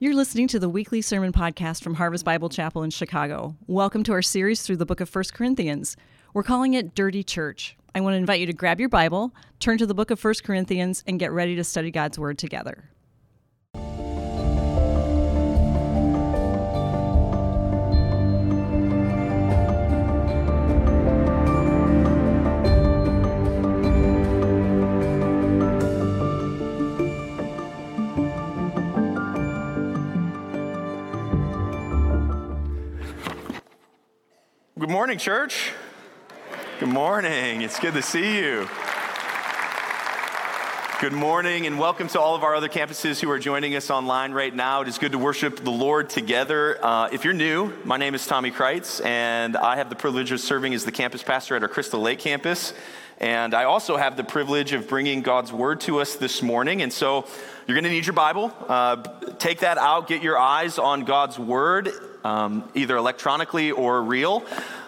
You're listening to the weekly sermon podcast from Harvest Bible Chapel in Chicago. Welcome to our series through the book of 1 Corinthians. We're calling it Dirty Church. I want to invite you to grab your Bible, turn to the book of 1 Corinthians, and get ready to study God's Word together. Good morning, church. Good morning. It's good to see you. Good morning, and welcome to all of our other campuses who are joining us online right now. It is good to worship the Lord together. Uh, if you're new, my name is Tommy Creutz, and I have the privilege of serving as the campus pastor at our Crystal Lake campus. And I also have the privilege of bringing God's word to us this morning. And so you're going to need your Bible. Uh, take that out, get your eyes on God's word, um, either electronically or real.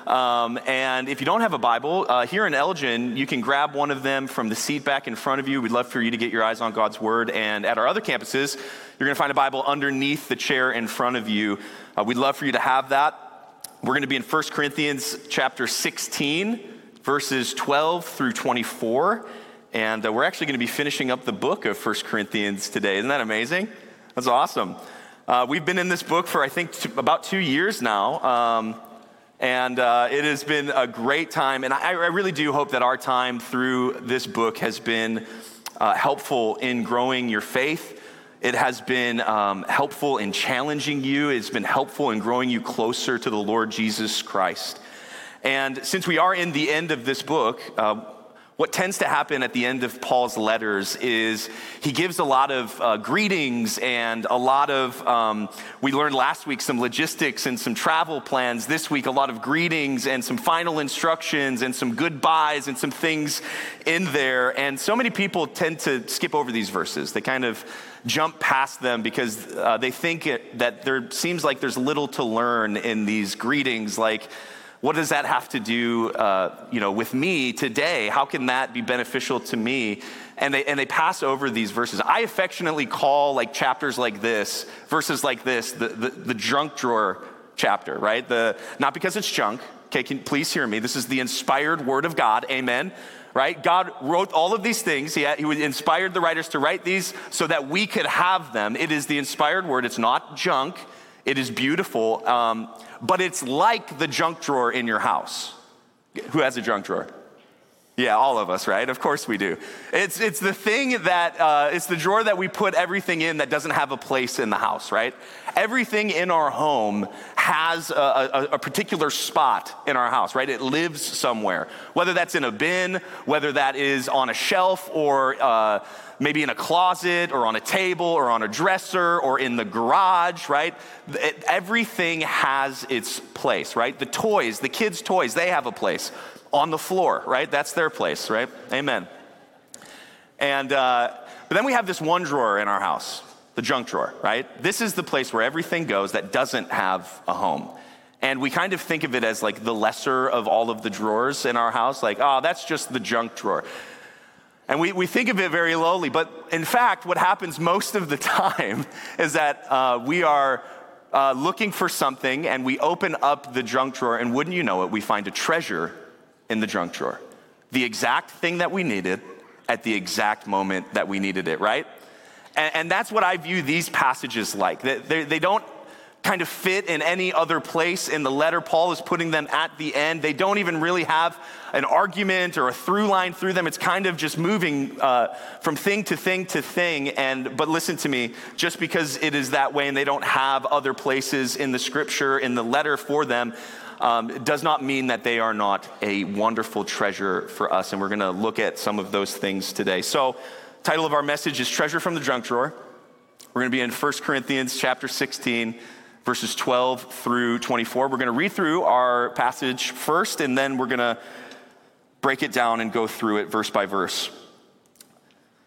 Um, and if you don't have a Bible, uh, here in Elgin, you can grab one of them from the seat back in front of you. We'd love for you to get your eyes on God's Word. And at our other campuses, you're going to find a Bible underneath the chair in front of you. Uh, we'd love for you to have that. We're going to be in 1 Corinthians chapter 16, verses 12 through 24. And uh, we're actually going to be finishing up the book of 1 Corinthians today. Isn't that amazing? That's awesome. Uh, we've been in this book for, I think, t- about two years now. Um, and uh, it has been a great time. And I, I, really do hope that our time through this book has been uh, helpful in growing your faith. It has been um, helpful in challenging you. It's been helpful in growing you closer to the Lord Jesus Christ. And since we are in the end of this book, uh, what tends to happen at the end of Paul's letters is he gives a lot of uh, greetings and a lot of, um, we learned last week some logistics and some travel plans. This week, a lot of greetings and some final instructions and some goodbyes and some things in there. And so many people tend to skip over these verses. They kind of jump past them because uh, they think it, that there seems like there's little to learn in these greetings, like, what does that have to do, uh, you know, with me today? How can that be beneficial to me? And they, and they pass over these verses. I affectionately call like chapters like this, verses like this, the, the, the junk drawer chapter, right? The, not because it's junk. Okay, can, please hear me. This is the inspired word of God. Amen right? God wrote all of these things. He, he inspired the writers to write these so that we could have them. It is the inspired word. It's not junk. It is beautiful. Um, but it's like the junk drawer in your house. Who has a junk drawer? Yeah, all of us, right? Of course we do. It's, it's the thing that, uh, it's the drawer that we put everything in that doesn't have a place in the house, right? Everything in our home has a, a, a particular spot in our house, right? It lives somewhere. Whether that's in a bin, whether that is on a shelf or, uh, maybe in a closet or on a table or on a dresser or in the garage, right? Everything has its place, right? The toys, the kids' toys, they have a place. On the floor, right? That's their place, right? Amen. And, uh, but then we have this one drawer in our house, the junk drawer, right? This is the place where everything goes that doesn't have a home. And we kind of think of it as like the lesser of all of the drawers in our house, like, oh, that's just the junk drawer. And we, we think of it very lowly, but in fact, what happens most of the time is that uh, we are uh, looking for something and we open up the junk drawer, and wouldn't you know it, we find a treasure in the junk drawer. The exact thing that we needed at the exact moment that we needed it, right? And, and that's what I view these passages like. They, they, don't kind of fit in any other place in the letter. Paul is putting them at the end. They don't even really have an argument or a through line through them. It's kind of just moving uh, from thing to thing to thing. And but listen to me, just because it is that way and they don't have other places in the scripture in the letter for them. Um, does not mean that they are not a wonderful treasure for us. And we're going to look at some of those things today. So, title of our message is Treasure from the Junk Drawer. We're going to be in 1 Corinthians chapter 16, verses 12 through 24. We're going to read through our passage first, and then we're going to break it down and go through it verse by verse.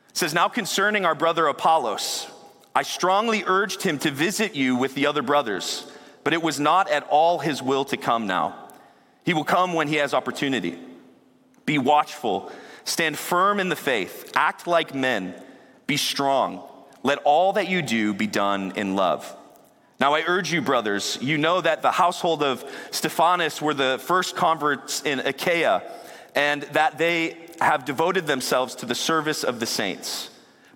It says, Now concerning our brother Apollos, I strongly urged him to visit you with the other brothers, but it was not at all his will to come now. He will come when he has opportunity. Be watchful, stand firm in the faith, act like men, be strong Let all that you do be done in love. Now, I urge you, brothers, you know that the household of Stephanas were the first converts in Achaia, and that they have devoted themselves to the service of the saints.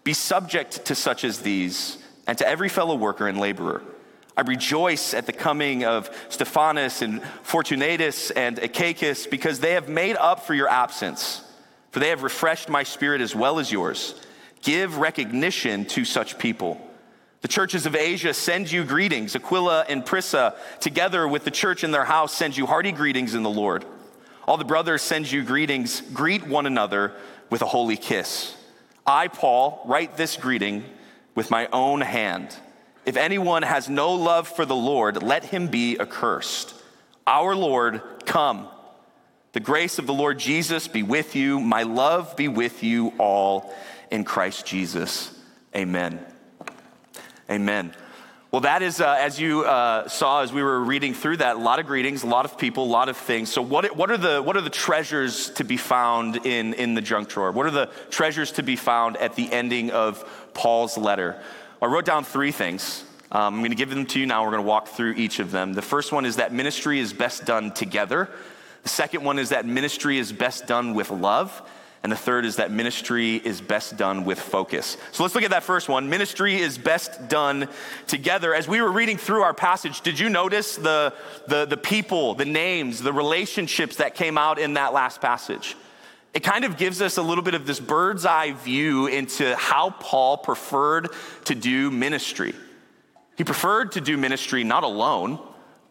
Be subject to such as these, and to every fellow worker and laborer. I rejoice at the coming of Stephanas and Fortunatus and Achaicus, because they have made up for your absence, for they have refreshed my spirit as well as yours. Give recognition to such people. The churches of Asia send you greetings. Aquila and Prisca, together with the church in their house, send you hearty greetings in the Lord. All the brothers send you greetings. Greet one another with a holy kiss. I, Paul, write this greeting with my own hand. If anyone has no love for the Lord, let him be accursed. Our Lord, come. The grace of the Lord Jesus be with you. My love be with you all in Christ Jesus. Amen. Amen. Well, that is, uh, as you uh, saw as we were reading through that, a lot of greetings, a lot of people, a lot of things. So, what, what, are, the, what are the treasures to be found in, in the junk drawer? What are the treasures to be found at the ending of Paul's letter? I wrote down three things. Um, I'm going to give them to you now. We're going to walk through each of them. The first one is that ministry is best done together. The second one is that ministry is best done with love. And the third is that ministry is best done with focus. So let's look at that first one. Ministry is best done together. As we were reading through our passage, did you notice the, the, the people, the names, the relationships that came out in that last passage? It kind of gives us a little bit of this bird's eye view into how Paul preferred to do ministry. He preferred to do ministry not alone,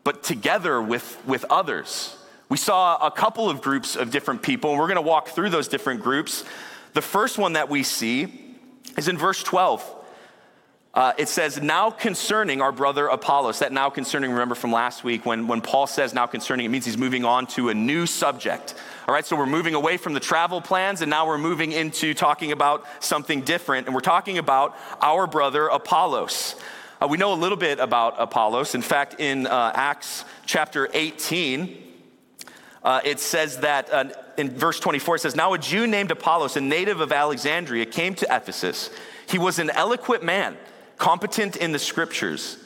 but together with, with others. We saw a couple of groups of different people, and we're going to walk through those different groups. The first one that we see is in verse 12. Uh, it says, Now concerning our brother Apollos. That now concerning, remember from last week, when, when Paul says now concerning, it means he's moving on to a new subject. All right, so we're moving away from the travel plans, and now we're moving into talking about something different. And we're talking about our brother Apollos. Uh, we know a little bit about Apollos. In fact, in uh, Acts chapter 18, uh, it says that uh, in verse 24, it says, Now a Jew named Apollos, a native of Alexandria, came to Ephesus. He was an eloquent man, competent in the scriptures.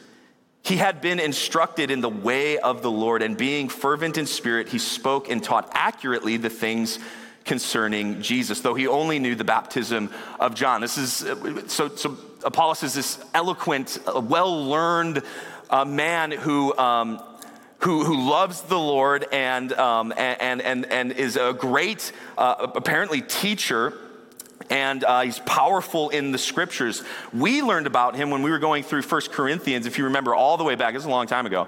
He had been instructed in the way of the Lord, and being fervent in spirit, he spoke and taught accurately the things concerning Jesus, though he only knew the baptism of John. This is so, so Apollos is this eloquent, well learned uh, man who um, who, who loves the Lord and, um, and, and, and is a great, uh, apparently, teacher. And uh, he's powerful in the scriptures. We learned about him when we were going through First Corinthians, if you remember, all the way back, this is a long time ago,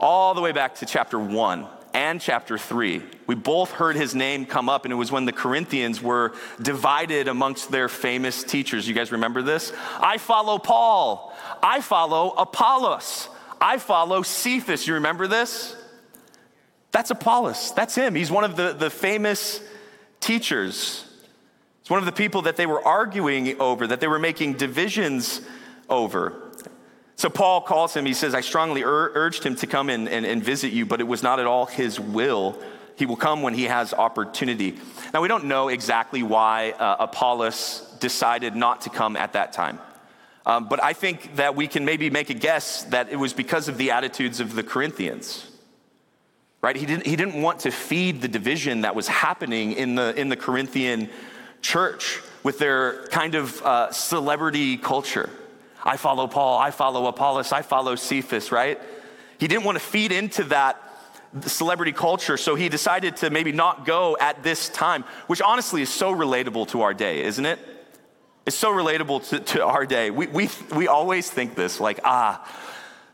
all the way back to chapter 1 and chapter 3. We both heard his name come up, and it was when the Corinthians were divided amongst their famous teachers. You guys remember this? I follow Paul, I follow Apollos. I follow Cephas. You remember this? That's Apollos. That's him. He's one of the, the famous teachers. It's one of the people that they were arguing over, that they were making divisions over. So Paul calls him, he says, I strongly ur- urged him to come and, and, and visit you, but it was not at all his will. He will come when he has opportunity. Now, we don't know exactly why uh, Apollos decided not to come at that time. Um, but I think that we can maybe make a guess that it was because of the attitudes of the Corinthians. Right? He didn't, he didn't want to feed the division that was happening in the, in the Corinthian church with their kind of uh, celebrity culture. I follow Paul, I follow Apollos, I follow Cephas, right? He didn't want to feed into that celebrity culture, so he decided to maybe not go at this time, which honestly is so relatable to our day, isn't it? It's so relatable to, to our day. We, we, we always think this like, ah,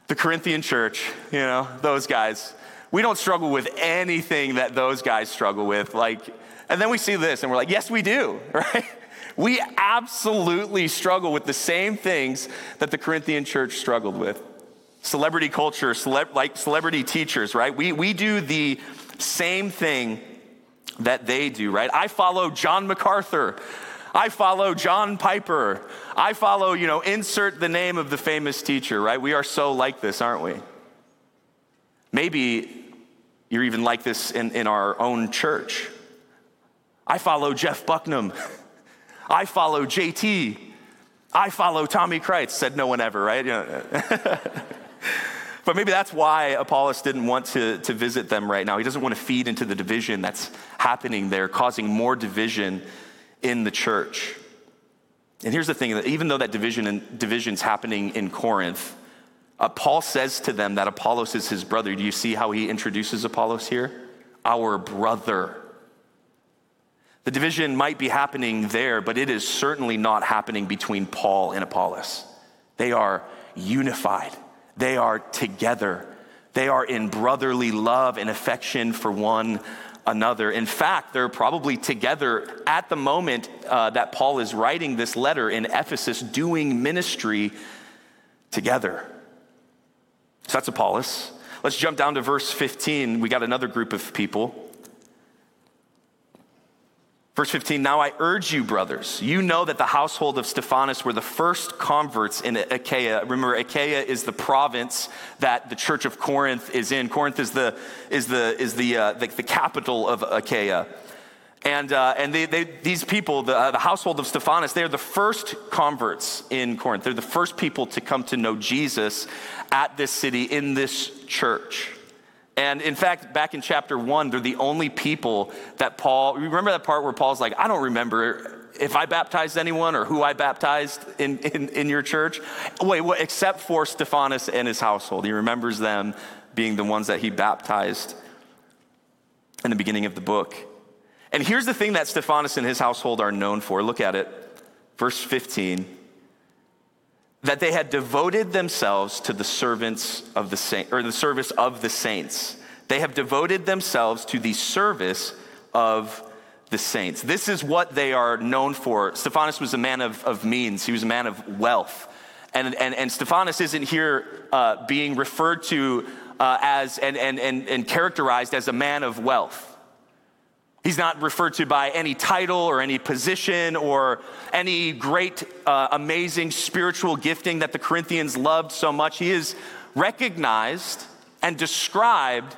the Corinthian church, you know, those guys. We don't struggle with anything that those guys struggle with. Like, and then we see this and we're like, yes, we do, right? We absolutely struggle with the same things that the Corinthian church struggled with. Celebrity culture, like celebrity teachers, right? We, we do the same thing that they do, right? I follow John MacArthur. I follow John Piper. I follow, you know, insert the name of the famous teacher, right? We are so like this, aren't we? Maybe you're even like this in, in our own church. I follow Jeff Bucknam. I follow JT. I follow Tommy Creutz, said no one ever, right? but maybe that's why Apollos didn't want to, to visit them right now. He doesn't want to feed into the division that's happening there, causing more division in the church. And here's the thing that even though that division and division's happening in Corinth, uh, Paul says to them that Apollos is his brother. Do you see how he introduces Apollos here? Our brother. The division might be happening there, but it is certainly not happening between Paul and Apollos. They are unified, they are together, they are in brotherly love and affection for one another. In fact, they're probably together at the moment uh, that Paul is writing this letter in Ephesus, doing ministry together. So that's Apollos. Let's jump down to verse 15. We got another group of people. Verse 15, now I urge you, brothers, you know that the household of Stephanas were the first converts in Achaia. Remember, Achaia is the province that the church of Corinth is in. Corinth is the, is the, is the, uh, the, the capital of Achaia. And, uh, and they, they, these people, the, uh, the household of Stephanas, they're the first converts in Corinth. They're the first people to come to know Jesus at this city, in this church. And in fact, back in chapter one, they're the only people that Paul, remember that part where Paul's like, I don't remember if I baptized anyone or who I baptized in, in, in your church. Wait, what, except for Stephanas and his household. He remembers them being the ones that he baptized in the beginning of the book. And here's the thing that Stephanas and his household are known for. Look at it. Verse 15 that they had devoted themselves to the servants of the saint or the service of the saints. They have devoted themselves to the service of the saints. This is what they are known for. Stephanas was a man of, of means, he was a man of wealth. And, and, and Stephanas isn't here uh, being referred to uh, as and, and, and, and characterized as a man of wealth. He's not referred to by any title or any position or any great, uh, amazing spiritual gifting that the Corinthians loved so much. He is recognized and described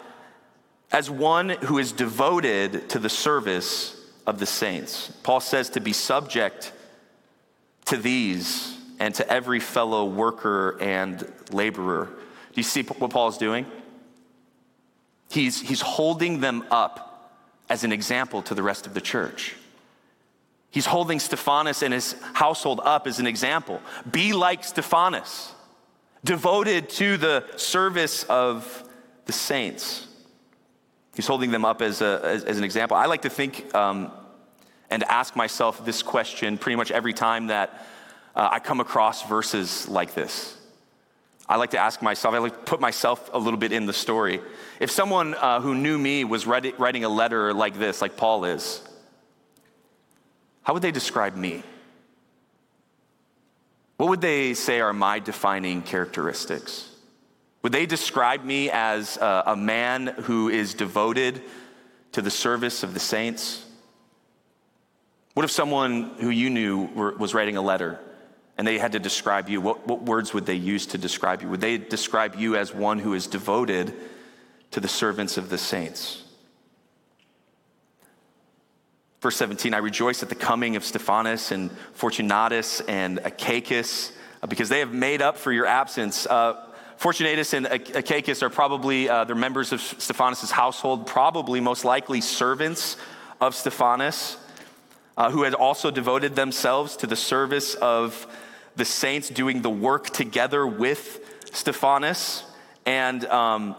as one who is devoted to the service of the saints. Paul says to be subject to these and to every fellow worker and laborer. Do you see what Paul is doing? He's, he's holding them up as an example to the rest of the church. He's holding Stephanas and his household up as an example. Be like Stephanas, devoted to the service of the saints. He's holding them up as, a, as, as an example. I like to think um, and ask myself this question pretty much every time that uh, I come across verses like this. I like to ask myself, I like to put myself a little bit in the story. If someone uh, who knew me was writing a letter like this, like Paul is, how would they describe me? What would they say are my defining characteristics? Would they describe me as a, a man who is devoted to the service of the saints? What if someone who you knew were, was writing a letter and they had to describe you, what, what words would they use to describe you? Would they describe you as one who is devoted to the servants of the saints? Verse 17, I rejoice at the coming of Stephanas and Fortunatus and Achaicus uh, because they have made up for your absence. Uh, Fortunatus and Achaicus are probably, uh, they're members of Stephanas' household, probably most likely servants of Stephanas, uh, who had also devoted themselves to the service of the saints doing the work together with Stephanas. And um,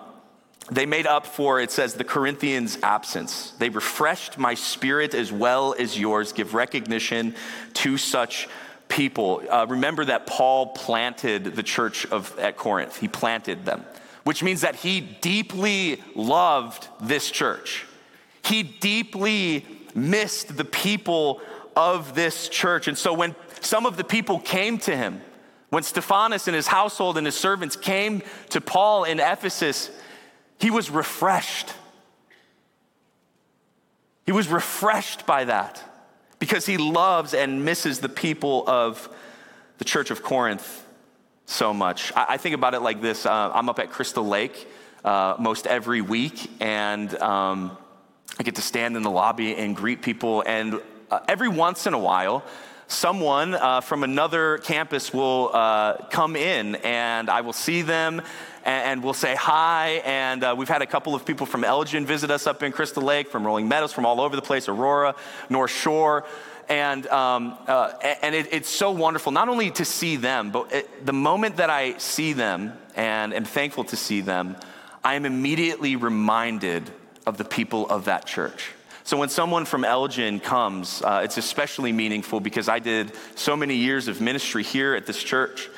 they made up for, it says, the Corinthians' absence. They refreshed my spirit as well as yours. Give recognition to such people. Uh, remember that Paul planted the church of, at Corinth, he planted them, which means that he deeply loved this church. He deeply missed the people of this church. And so when some of the people came to him. When Stephanas and his household and his servants came to Paul in Ephesus, he was refreshed. He was refreshed by that because he loves and misses the people of the church of Corinth so much. I, think about it like this uh, I'm up at Crystal Lake uh, most every week, and um, I get to stand in the lobby and greet people. And uh, every once in a while, someone uh, from another campus will uh, come in and I will see them and, and we'll say hi. And uh, we've had a couple of people from Elgin visit us up in Crystal Lake, from Rolling Meadows, from all over the place, Aurora, North Shore. And, um, uh, and it, it's so wonderful, not only to see them, but it, the moment that I see them and am thankful to see them, I am immediately reminded of the people of that church. So when someone from Elgin comes, uh, it's especially meaningful because I did so many years of ministry here at this church.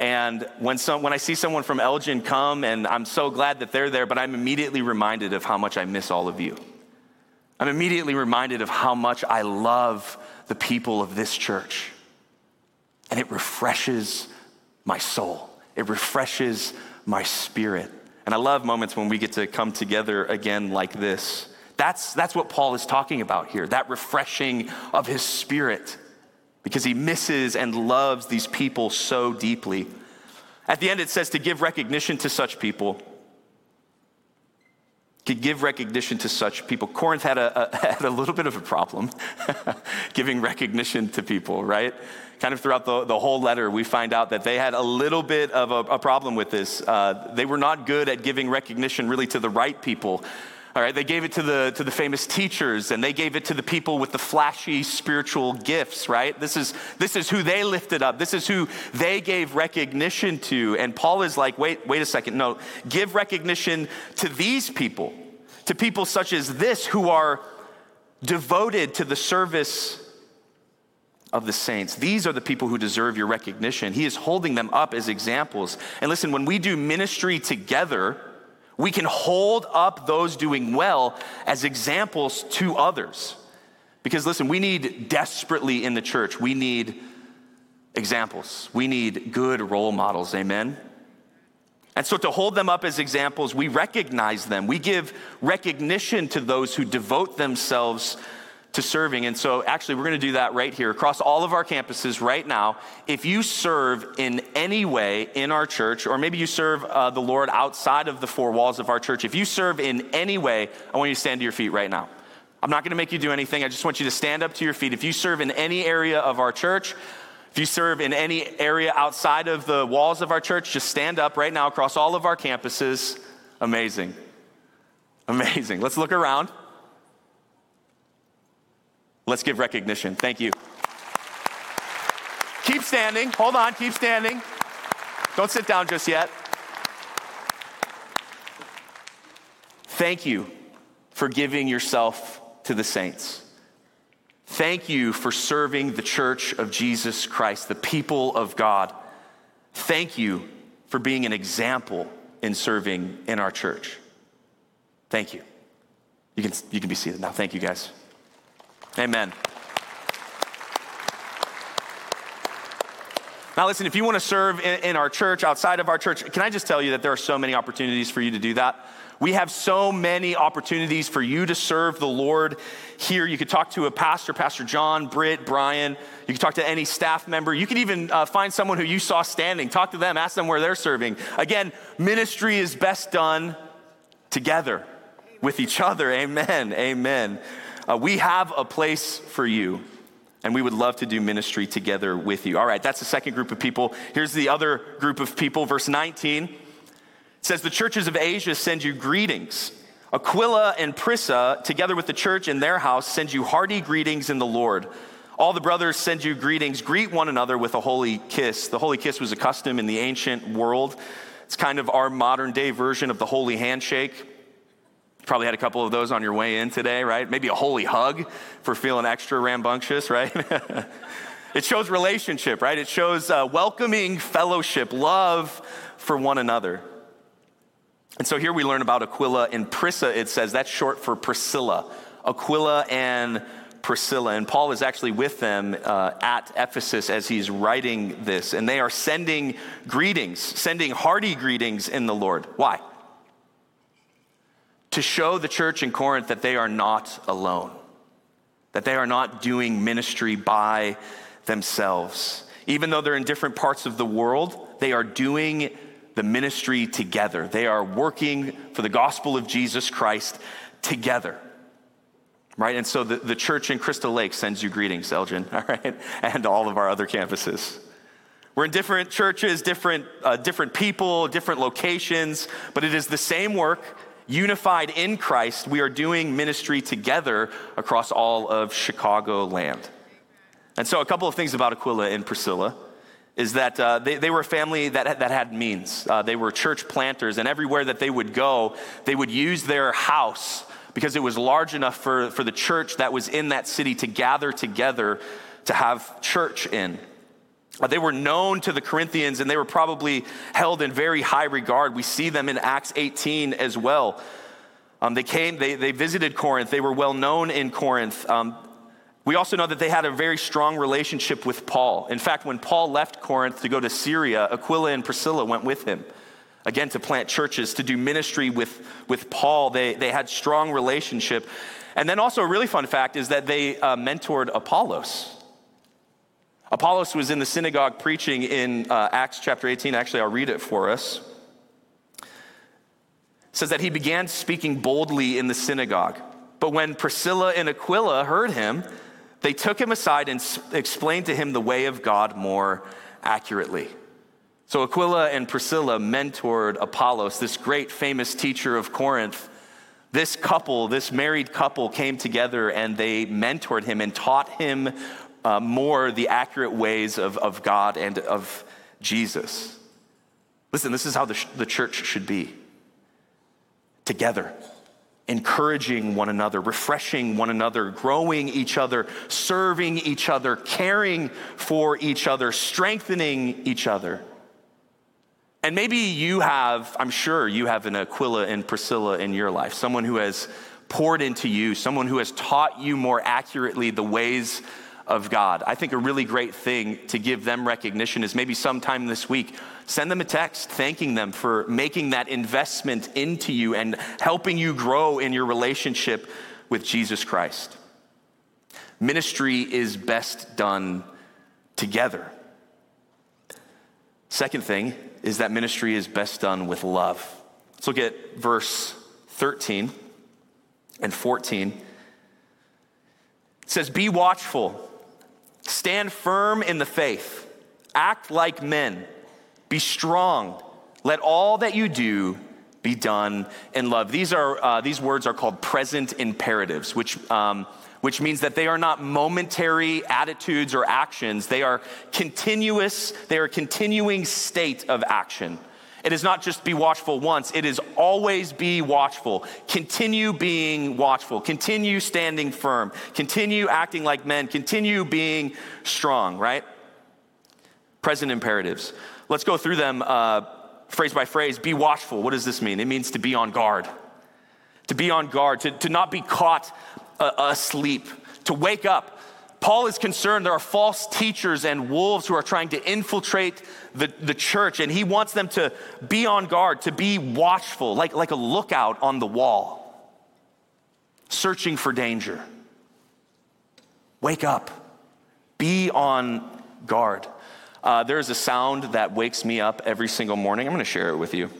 And when, some, when I see someone from Elgin come, and I'm so glad that they're there, but I'm immediately reminded of how much I miss all of you. I'm immediately reminded of how much I love the people of this church. And it refreshes my soul, it refreshes my spirit. And I love moments when we get to come together again like this. That's, that's what Paul is talking about here that refreshing of his spirit because he misses and loves these people so deeply. At the end, it says to give recognition to such people. To give recognition to such people. Corinth had a, a had a little bit of a problem giving recognition to people, right? Kind of throughout the, the whole letter, we find out that they had a little bit of a, a problem with this. Uh, they were not good at giving recognition really to the right people. All right, they gave it to the, to the famous teachers and they gave it to the people with the flashy spiritual gifts, right? This is, this is who they lifted up. This is who they gave recognition to. And Paul is like, wait, wait a second. No, give recognition to these people, to people such as this who are devoted to the service of the saints. These are the people who deserve your recognition. He is holding them up as examples. And listen, when we do ministry together, we can hold up those doing well as examples to others. Because listen, we need desperately in the church, we need examples. We need good role models. Amen. And so, to hold them up as examples, we recognize them. We give recognition to those who devote themselves to serving. And so, actually, we're going to do that right here across all of our campuses right now. If you serve in any way in our church, or maybe you serve uh, the Lord outside of the four walls of our church, if you serve in any way, I want you to stand to your feet right now. I'm not going to make you do anything. I just want you to stand up to your feet. If you serve in any area of our church, if you serve in any area outside of the walls of our church, just stand up right now across all of our campuses. Amazing. Amazing. Let's look around. Let's give recognition. Thank you. Keep standing. Hold on. Keep standing. Don't sit down just yet. Thank you for giving yourself to the saints. Thank you for serving the church of Jesus Christ, the people of God. Thank you for being an example in serving in our church. Thank you. You can, you can be seated now. Thank you, guys. Amen. Now, listen, if you want to serve in, in, our church, outside of our church, can I just tell you that there are so many opportunities for you to do that? We have so many opportunities for you to serve the Lord here. You could talk to a pastor, Pastor John, Britt, Brian. You could talk to any staff member. You could even uh, find someone who you saw standing. Talk to them, ask them where they're serving. Again, ministry is best done together with each other. Amen. Amen. Uh, we have a place for you, and we would love to do ministry together with you. All right, that's the second group of people. Here's the other group of people. Verse 19 it says, The churches of Asia send you greetings. Aquila and Prisca, together with the church in their house, send you hearty greetings in the Lord. All the brothers send you greetings. Greet one another with a holy kiss. The holy kiss was a custom in the ancient world. It's kind of our modern day version of the holy handshake. Probably had a couple of those on your way in today, right? Maybe a holy hug for feeling extra rambunctious, right? it shows relationship, right? It shows uh, welcoming fellowship, love for one another. And so here we learn about Aquila and Prisca. It says that's short for Priscilla. Aquila and Priscilla. And Paul is actually with them uh, at Ephesus as he's writing this. And they are sending greetings, sending hearty greetings in the Lord. Why? To show the church in Corinth that they are not alone, that they are not doing ministry by themselves. Even though they're in different parts of the world, they are doing the ministry together. They are working for the gospel of Jesus Christ together. right? And so the, the church in Crystal Lake sends you greetings, Elgin, all right? And all of our other campuses. We're in different churches, different, uh, different people, different locations, but it is the same work, unified in Christ. We are doing ministry together across all of Chicago land. And so, a couple of things about Aquila and Priscilla is that uh, they, they were a family that, that had means. Uh, they were church planters, and everywhere that they would go, they would use their house because it was large enough for, for the church that was in that city to gather together to have church in. Uh, they were known to the Corinthians and they were probably held in very high regard. We see them in Acts 18 as well. Um, they came, they, they visited Corinth, they were well known in Corinth. Um, we also know that they had a very strong relationship with Paul. In fact, when Paul left Corinth to go to Syria, Aquila and Priscilla went with him. Again, to plant churches, to do ministry with, with Paul. They, they had strong relationship. And then also a really fun fact is that they uh, mentored Apollos. Apollos was in the synagogue preaching in uh, Acts chapter 18. Actually, I'll read it for us. It says that he began speaking boldly in the synagogue. But when Priscilla and Aquila heard him, they took him aside and explained to him the way of God more accurately. So Aquila and Priscilla mentored Apollos, this great famous teacher of Corinth. This couple, this married couple, came together and they mentored him and taught him uh, more the accurate ways of, of God and of Jesus. Listen, this is how the, sh- the church should be together, encouraging one another, refreshing one another, growing each other, serving each other, caring for each other, strengthening each other. And maybe you have, I'm sure you have an Aquila and Priscilla in your life, someone who has poured into you, someone who has taught you more accurately the ways of God. I think a really great thing to give them recognition is maybe sometime this week, send them a text thanking them for making that investment into you and helping you grow in your relationship with Jesus Christ. Ministry is best done together. Second thing is that ministry is best done with love. Let's look at verse 13 and 14. It says, Be watchful Stand firm in the faith. Act like men. Be strong. Let all that you do be done in love. These, are, uh, these words are called present imperatives, which, um, which means that they are not momentary attitudes or actions. They are continuous, they are continuing state of action. It is not just be watchful once, it is always be watchful. Continue being watchful. Continue standing firm. Continue acting like men. Continue being strong, right? Present imperatives. Let's go through them uh, phrase by phrase. Be watchful. What does this mean? It means to be on guard. To be on guard, to, to not be caught uh, asleep, to wake up Paul is concerned there are false teachers and wolves who are trying to infiltrate the, the church, and he wants them to be on guard, to be watchful, like, like a lookout on the wall, searching for danger. Wake up, be on guard. Uh, there's a sound that wakes me up every single morning. I'm going to share it with you.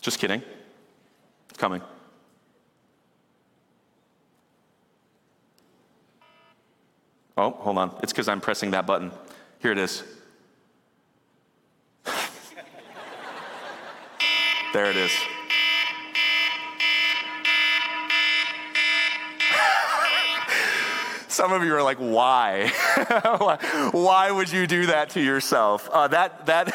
Just kidding. It's coming. Oh, hold on. It's because I'm pressing that button. Here it is. there it is. Some of you are like, why? why would you do that to yourself? Uh, that, that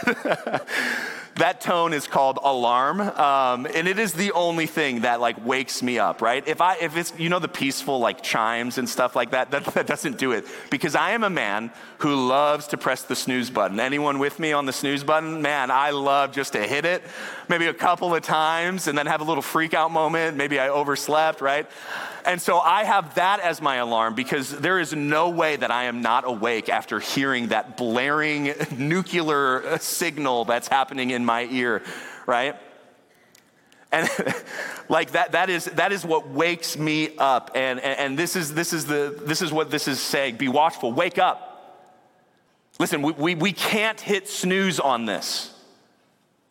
that tone is called alarm, um, and it is the only thing that like wakes me up. Right? If I if it's you know the peaceful like chimes and stuff like that, that, that doesn't do it because I am a man who loves to press the snooze button. Anyone with me on the snooze button? Man, I love just to hit it, maybe a couple of times, and then have a little freak out moment. Maybe I overslept. Right? And so I have that as my alarm because there is no way that I am not awake after hearing that blaring nuclear signal that's happening in my ear, right? And like that, that is, that is what wakes me up. And, and, and this, is, this, is the, this is what this is saying. Be watchful, wake up. Listen, we, we, we can't hit snooze on this.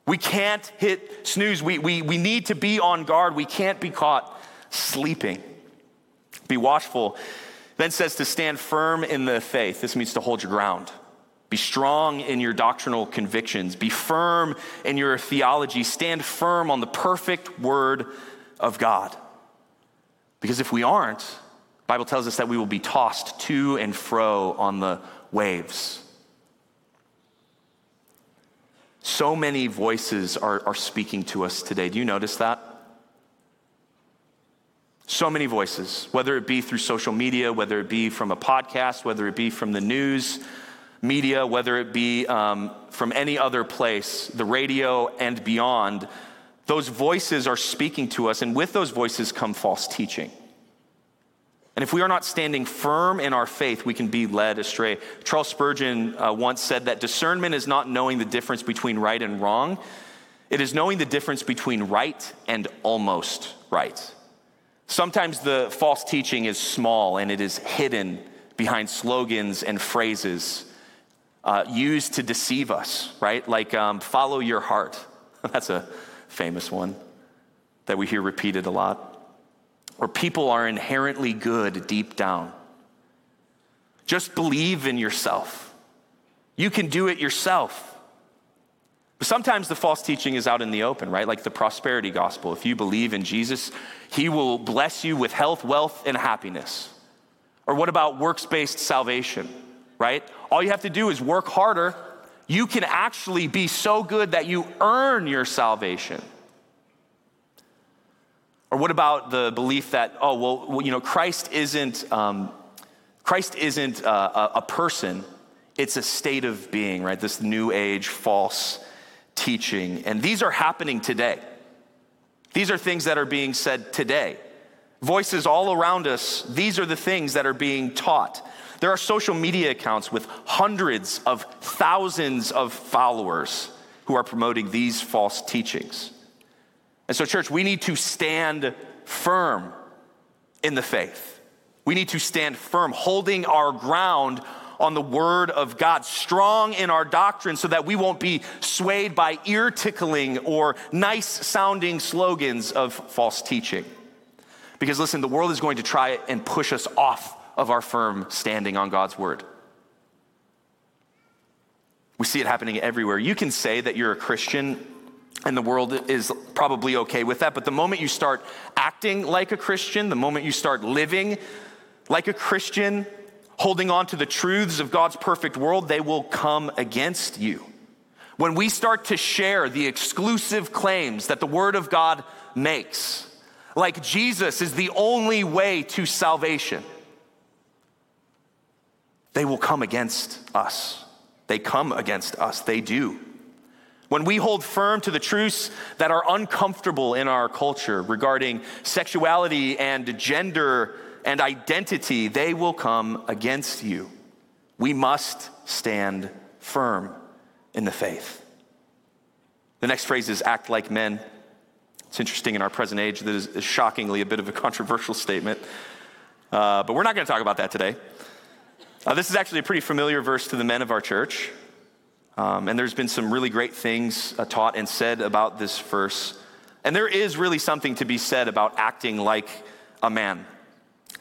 We can't hit snooze. We, we, we need to be on guard. We can't be caught sleeping. Be watchful. Then says to stand firm in the faith. This means to hold your ground. Be strong in your doctrinal convictions. Be firm in your theology. Stand firm on the perfect word of God. Because if we aren't, the Bible tells us that we will be tossed to and fro on the waves. So many voices are, are speaking to us today. Do you notice that? So many voices, whether it be through social media, whether it be from a podcast, whether it be from the news, media, whether it be um, from any other place, the radio and beyond, those voices are speaking to us, and with those voices come false teaching. And if we are not standing firm in our faith, we can be led astray. Charles Spurgeon uh, once said that discernment is not knowing the difference between right and wrong, it is knowing the difference between right and almost right. Sometimes the false teaching is small and it is hidden behind slogans and phrases uh, used to deceive us, right? Like um, follow your heart. That's a famous one that we hear repeated a lot. Or people are inherently good deep down. Just believe in yourself. You can do it yourself. But sometimes the false teaching is out in the open, right? Like the prosperity gospel. If you believe in Jesus, he will bless you with health, wealth, and happiness. Or what about works based salvation, right? All you have to do is work harder. You can actually be so good that you earn your salvation. Or what about the belief that, oh, well, you know, Christ isn't, um, Christ isn't uh, a, a person, it's a state of being, right? This new age false teaching. And these are happening today. These are things that are being said today. Voices all around us, these are the things that are being taught. There are social media accounts with hundreds of thousands of followers who are promoting these false teachings. And so, church, we need to stand firm in the faith. We need to stand firm, holding our ground on the word of God, strong in our doctrine so that we won't be swayed by ear tickling or nice sounding slogans of false teaching. Because listen, the world is going to try and push us off of our firm standing on God's word. We see it happening everywhere. You can say that you're a Christian and the world is probably okay with that. But the moment you start acting like a Christian, the moment you start living like a Christian, holding on to the truths of God's perfect world, they will come against you. When we start to share the exclusive claims that the Word of God makes, like Jesus is the only way to salvation, they will come against us. They come against us. They do. When we hold firm to the truths that are uncomfortable in our culture regarding sexuality and gender and identity, they will come against you. We must stand firm in the faith. The next phrase is act like men. It's interesting in our present age, that is, shockingly a bit of a controversial statement. Uh, but we're not going to talk about that today. Uh, this is actually a pretty familiar verse to the men of our church. Um, and there's been some really great things uh, taught and said about this verse. And there is really something to be said about acting like a man.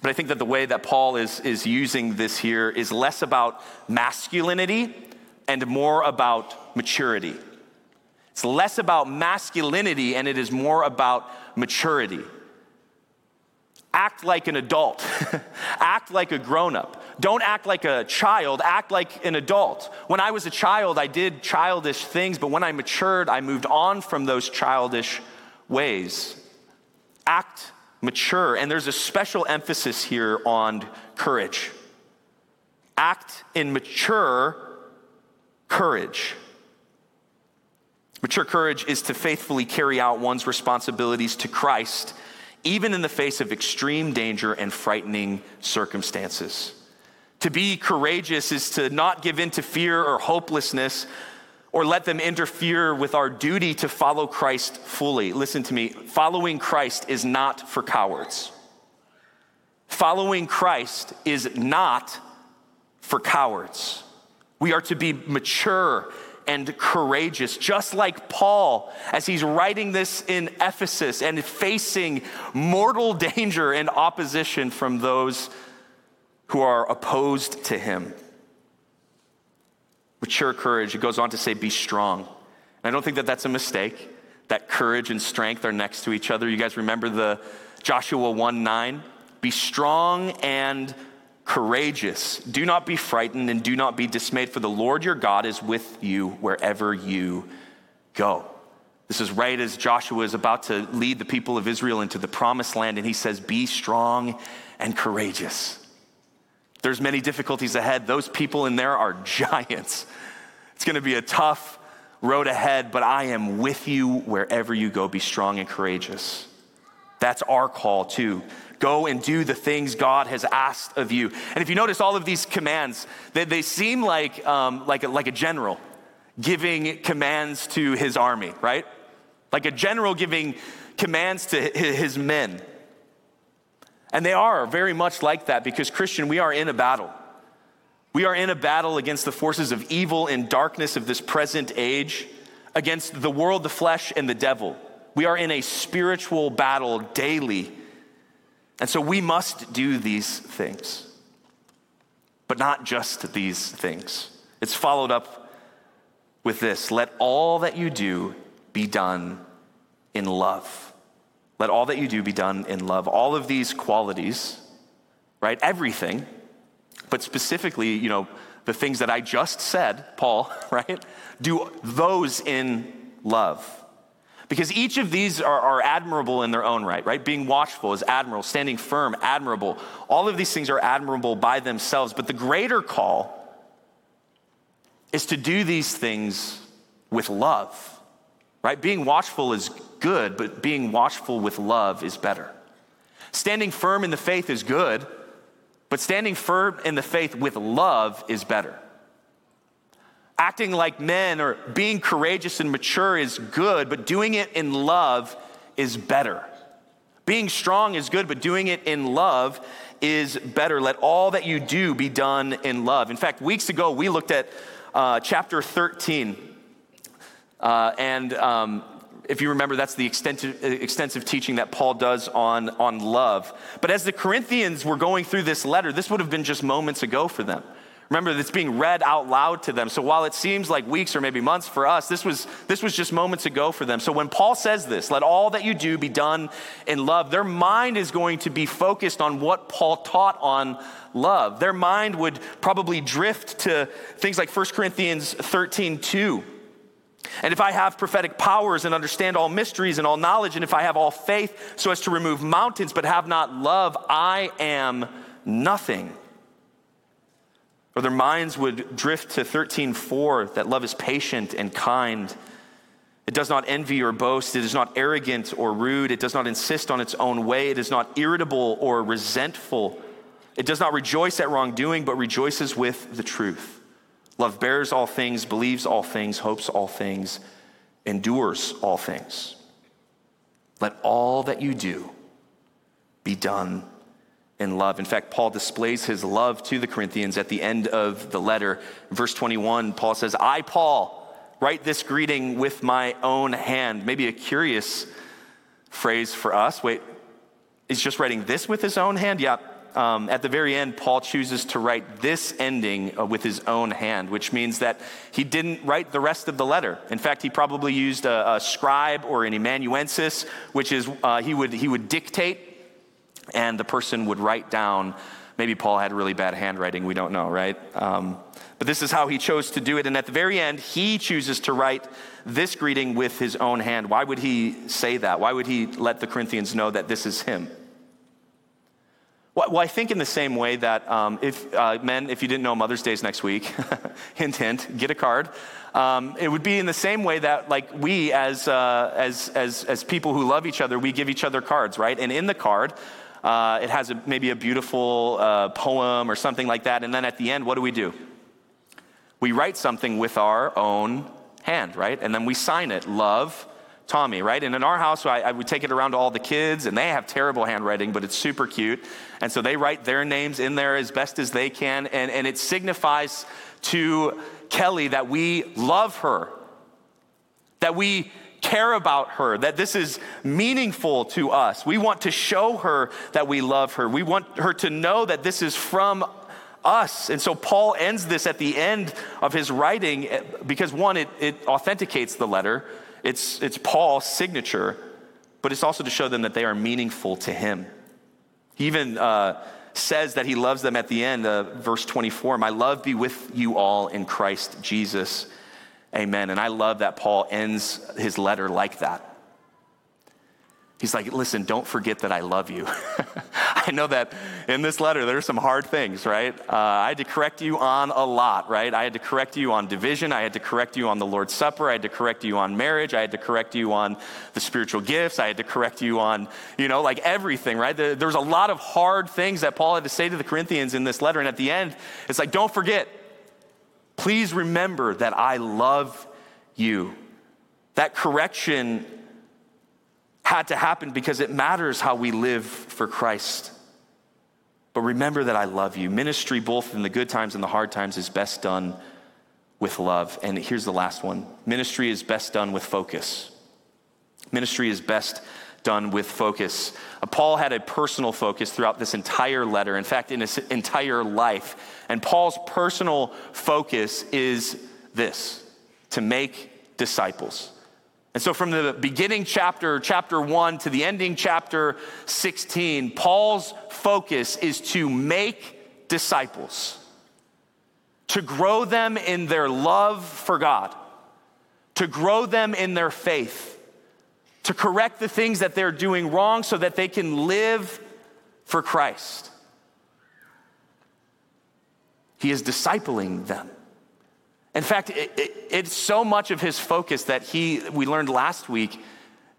But I think that the way that Paul is, is using this here is less about masculinity and more about maturity. It's less about masculinity and it is more about maturity. Act like an adult, act like a grown up. Don't act like a child, act like an adult. When I was a child, I did childish things, but when I matured, I moved on from those childish ways. Act mature, and there's a special emphasis here on courage. Act in mature courage. Mature courage is to faithfully carry out one's responsibilities to Christ, even in the face of extreme danger and frightening circumstances. To be courageous is to not give in to fear or hopelessness or let them interfere with our duty to follow Christ fully. Listen to me following Christ is not for cowards. Following Christ is not for cowards. We are to be mature and courageous, just like Paul as he's writing this in Ephesus and facing mortal danger and opposition from those who are opposed to him. Mature courage, it goes on to say, be strong. And I don't think that that's a mistake, that courage and strength are next to each other. You guys remember the Joshua 1 9? Be strong and courageous. Do not be frightened and do not be dismayed, for the Lord your God is with you wherever you go. This is right as Joshua is about to lead the people of Israel into the promised land, and he says, Be strong and courageous. There's many difficulties ahead. Those people in there are giants. It's going to be a tough road ahead, but I am with you wherever you go. Be strong and courageous. That's our call too. Go and do the things God has asked of you. And if you notice all of these commands, they, they seem like, um, like, a, like a general giving commands to his army, right? Like a general giving commands to his men. And they are very much like that because, Christian, we are in a battle. We are in a battle against the forces of evil and darkness of this present age, against the world, the flesh, and the devil. We are in a spiritual battle daily and so we must do these things, but not just these things. It's followed up with this let all that you do be done in love. Let all that you do be done in love. All of these qualities, right? Everything, but specifically, you know, the things that I just said, Paul, right? Do those in love. Because each of these are, are, admirable in their own right, right? Being watchful is admirable, standing firm, admirable. All of these things are admirable by themselves. But the greater call is to do these things with love, right? Being watchful is good, but being watchful with love is better. Standing firm in the faith is good, but standing firm in the faith with love is better. Acting like men or being courageous and mature is good, but doing it in love is better. Being strong is good, but doing it in love is better. Let all that you do be done in love. In fact, weeks ago, we looked at uh, chapter 13. Uh, and um, if you remember, that's the extensive, extensive teaching that Paul does on, on love. But as the Corinthians were going through this letter, this would have been just moments ago for them. Remember, it's being read out loud to them. So while it seems like weeks or maybe months for us, this was, this was just moments ago for them. So when Paul says this, let all that you do be done in love, their mind is going to be focused on what Paul taught on love. Their mind would probably drift to things like 1 Corinthians 13 2. And if I have prophetic powers and understand all mysteries and all knowledge, and if I have all faith so as to remove mountains but have not love, I am nothing. Or their minds would drift to 13:4 that love is patient and kind. It does not envy or boast. It is not arrogant or rude. It does not insist on its own way. It is not irritable or resentful. It does not rejoice at wrongdoing, but rejoices with the truth. Love bears all things, believes all things, hopes all things, endures all things. Let all that you do be done in love. In fact, Paul displays his love to the Corinthians at the end of the letter. verse 21, Paul says, I, Paul, write this greeting with my own hand. Maybe a curious phrase for us. Wait, he's just writing this with his own hand? Yeah. Um, at the very end, Paul chooses to write this ending uh, with his own hand, which means that he didn't write the rest of the letter. In fact, he probably used a, a scribe or an amanuensis, which is uh, he, would, he would dictate and the person would write down. Maybe Paul had really bad handwriting, we don't know, right? Um, but this is how he chose to do it. And at the very end, he chooses to write this greeting with his own hand. Why would he say that? Why would he let the Corinthians know that this is him? Well, I think in the same way that um, if uh, men, if you didn't know Mother's Day next week, hint, hint, get a card. Um, it would be in the same way that, like we, as, uh, as, as, as people who love each other, we give each other cards, right? And in the card, uh, it has a, maybe a beautiful uh, poem or something like that. And then at the end, what do we do? We write something with our own hand, right? And then we sign it. Love, Tommy, right? And in our house, I, I, would take it around to all the kids, and they have terrible handwriting, but it's super cute. And so they write their names in there as best as they can, and, and it signifies to Kelly that we love her, that we care about her, that this is meaningful to us. We want to show her that we love her. We want her to know that this is from us. And so Paul ends this at the end of his writing eh, because, one, it, it authenticates the letter, it's, it's Paul's signature, but it's also to show them that they are meaningful to him. He even uh, says that he loves them at the end, uh, verse 24 My love be with you all in Christ Jesus. Amen. And I love that Paul ends his letter like that. He's like, listen, don't forget that I love you. I know that in this letter, there are some hard things, right? Uh, I had to correct you on a lot, right? I had to correct you on division. I had to correct you on the Lord's Supper. I had to correct you on marriage. I had to correct you on the spiritual gifts. I had to correct you on, you know, like everything, right? There, was a lot of hard things that Paul had to say to the Corinthians in this letter. And at the end, it's like, don't forget, please remember that I love you. That correction had to happen because it matters how we live for Christ. But remember that I love you. Ministry, both in the good times and the hard times, is best done with love. And here's the last one ministry is best done with focus. Ministry is best done with focus. Uh, Paul had a personal focus throughout this entire letter, in fact, in his entire life. And Paul's personal focus is this to make disciples. And so, from the beginning chapter, chapter one, to the ending chapter 16, Paul's focus is to make disciples, to grow them in their love for God, to grow them in their faith, to correct the things that they're doing wrong so that they can live for Christ. He is discipling them. In fact, it, it, it's so much of his focus that he, we learned last week,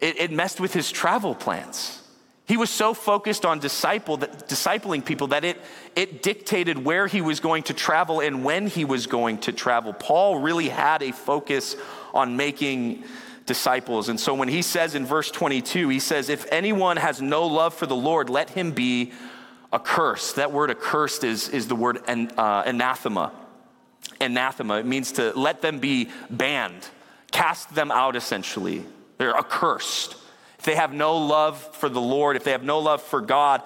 it, it messed with his travel plans. He was so focused on disciple, that, discipling people that it, it dictated where he was going to travel and when he was going to travel. Paul really had a focus on making disciples. And so when he says in verse 22, he says, If anyone has no love for the Lord, let him be accursed. That word accursed is, is the word an, uh, anathema anathema. It means to let them be banned, cast them out essentially. They're accursed. If they have no love for the Lord, if they have no love for God,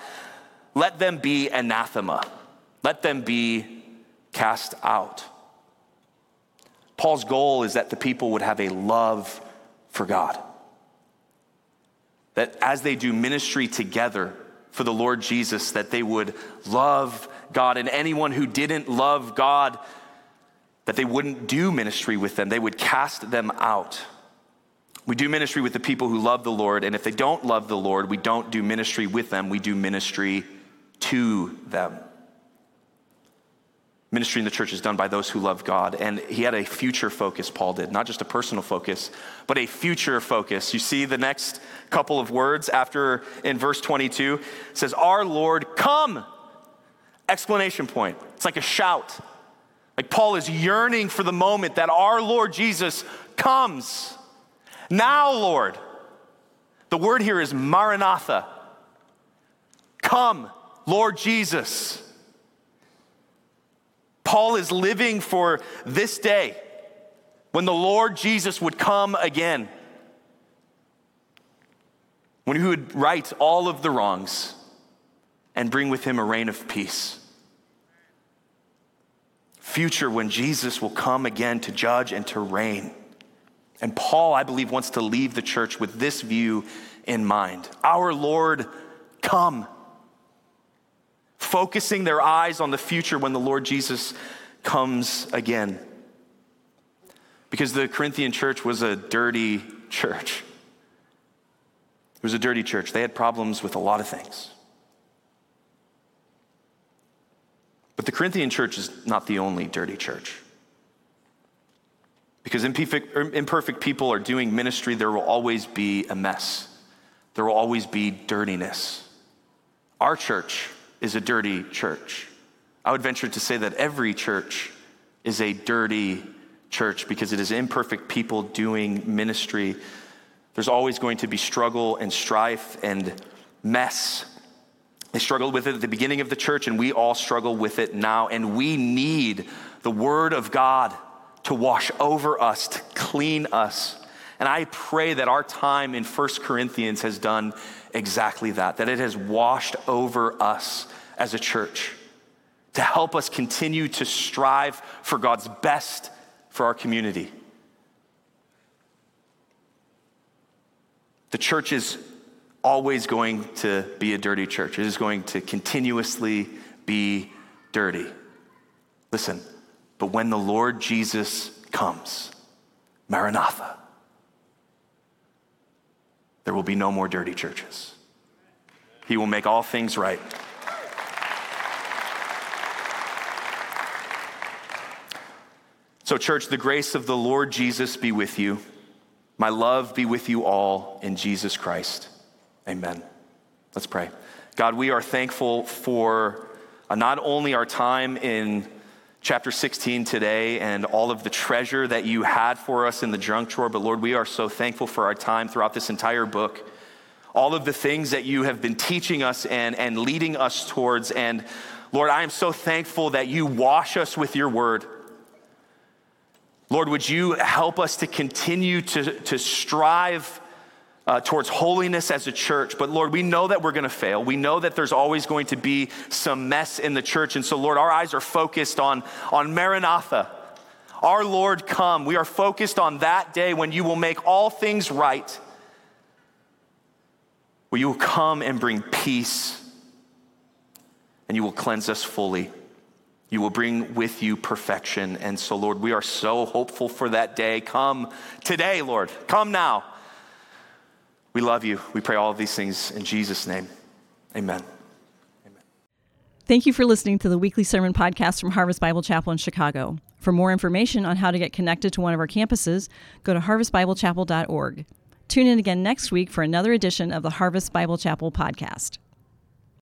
let them be anathema. Let them be cast out. Paul's goal is that the people would have a love for God. That as they do ministry together for the Lord Jesus, that they would love God. And anyone who didn't love God that they wouldn't do ministry with them, they would cast them out. We do ministry with the people who love the Lord, and if they don't love the Lord, we don't do ministry with them, we do ministry to them. Ministry in the church is done by those who love God. And he had a future focus, Paul did, not just a personal focus, but a future focus. You see the next couple of words after in verse 22 says, Our Lord, come! Exclamation point. It's like a shout. Like Paul is yearning for the moment that our Lord Jesus comes. Now, Lord. The word here is Maranatha. Come, Lord Jesus. Paul is living for this day when the Lord Jesus would come again, when he would right all of the wrongs and bring with him a reign of peace future when Jesus will come again to judge and to reign. And Paul, I believe, wants to leave the church with this view in mind Our Lord, come. Focusing their eyes on the future when the Lord Jesus comes again. Because the Corinthian church was a dirty church. It was a dirty church. They had problems with a lot of things. But the Corinthian church is not the only dirty church. Because imperfect people are doing ministry, there will always be a mess. There will always be dirtiness. Our church is a dirty church. I would venture to say that every church is a dirty church because it is imperfect people doing ministry. There's always going to be struggle and strife and mess they struggled with it at the beginning of the church, and we all struggle with it now. And we need the Word of God to wash over us, to clean us. And I pray that our time in 1 Corinthians has done exactly that, that it has washed over us as a church to help us continue to strive for God's best for our community. The church is always going to be a dirty church. It is going to continuously be dirty. Listen, but when the Lord Jesus comes, Maranatha, there will be no more dirty churches. He will make all things right. So, church, the grace of the Lord Jesus be with you. My love be with you all in Jesus Christ. Amen. Let's pray. God, we are thankful for uh, not only our time in chapter 16 today and all of the treasure that you had for us in the junk drawer, but Lord, we are so thankful for our time throughout this entire book. All of the things that you have been teaching us and, and leading us towards. And Lord, I am so thankful that you wash us with your word. Lord, would you help us to continue to, to strive uh, towards holiness as a church? But Lord, we know that we're going to fail. We know that there's always going to be some mess in the church. And so, Lord, our eyes are focused on, on Maranatha. Our Lord, come. We are focused on that day when you will make all things right. Where you will come and bring peace and you will cleanse us fully. You will bring with you perfection. And so, Lord, we are so hopeful for that day. Come today, Lord. Come now. We love you. We pray all of these things in Jesus' name. Amen. Amen. Thank you for listening to the weekly sermon podcast from Harvest Bible Chapel in Chicago. For more information on how to get connected to one of our campuses, go to harvestbiblechapel.org. Tune in again next week for another edition of the Harvest Bible Chapel podcast.